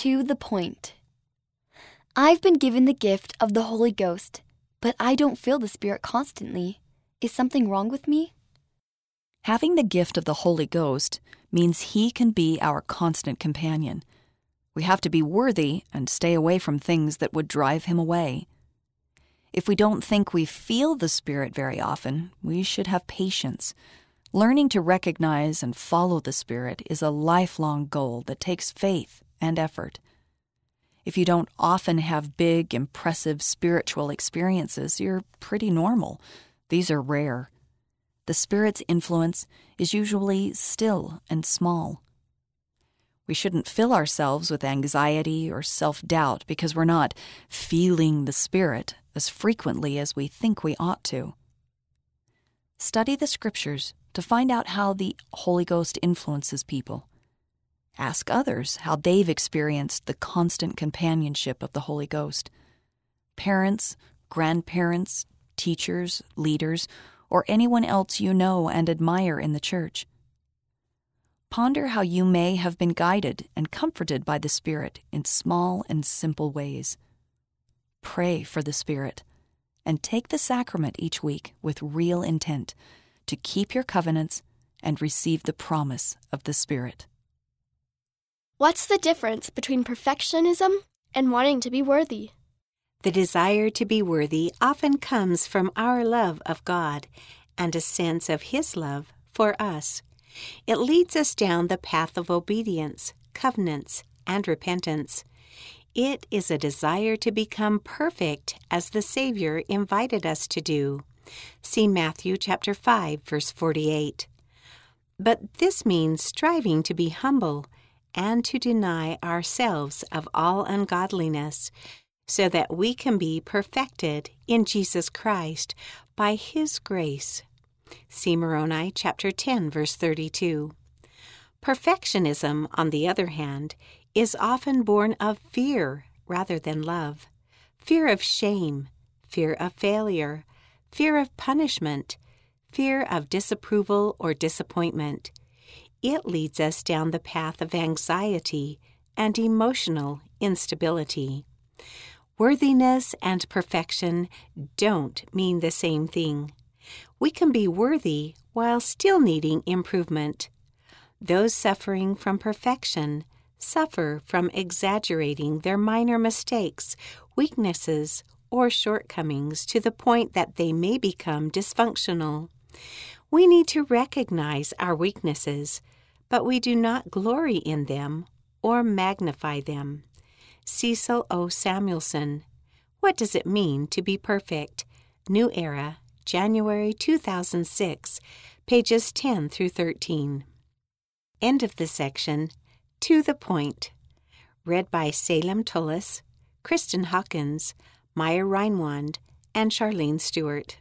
To the point. I've been given the gift of the Holy Ghost, but I don't feel the Spirit constantly. Is something wrong with me? Having the gift of the Holy Ghost means He can be our constant companion. We have to be worthy and stay away from things that would drive Him away. If we don't think we feel the Spirit very often, we should have patience. Learning to recognize and follow the Spirit is a lifelong goal that takes faith and effort. If you don't often have big, impressive spiritual experiences, you're pretty normal. These are rare. The Spirit's influence is usually still and small. We shouldn't fill ourselves with anxiety or self doubt because we're not feeling the Spirit as frequently as we think we ought to. Study the Scriptures to find out how the Holy Ghost influences people. Ask others how they've experienced the constant companionship of the Holy Ghost. Parents, grandparents, teachers, leaders, or anyone else you know and admire in the church. Ponder how you may have been guided and comforted by the Spirit in small and simple ways. Pray for the Spirit and take the sacrament each week with real intent to keep your covenants and receive the promise of the Spirit. What's the difference between perfectionism and wanting to be worthy? The desire to be worthy often comes from our love of God and a sense of His love for us. It leads us down the path of obedience, covenants, and repentance. It is a desire to become perfect as the Savior invited us to do. See Matthew chapter 5 verse 48. But this means striving to be humble and to deny ourselves of all ungodliness, so that we can be perfected in Jesus Christ by His grace. See Moroni chapter 10 verse 32. Perfectionism, on the other hand, is often born of fear rather than love. Fear of shame, fear of failure, fear of punishment, fear of disapproval or disappointment. It leads us down the path of anxiety and emotional instability. Worthiness and perfection don't mean the same thing. We can be worthy while still needing improvement. Those suffering from perfection suffer from exaggerating their minor mistakes, weaknesses, or shortcomings to the point that they may become dysfunctional. We need to recognize our weaknesses, but we do not glory in them or magnify them. Cecil O. Samuelson. What does it mean to be perfect? New Era, January 2006, pages 10 through 13. End of the section. To the point. Read by Salem Tullis, Kristen Hawkins, Maya Reinwand, and Charlene Stewart.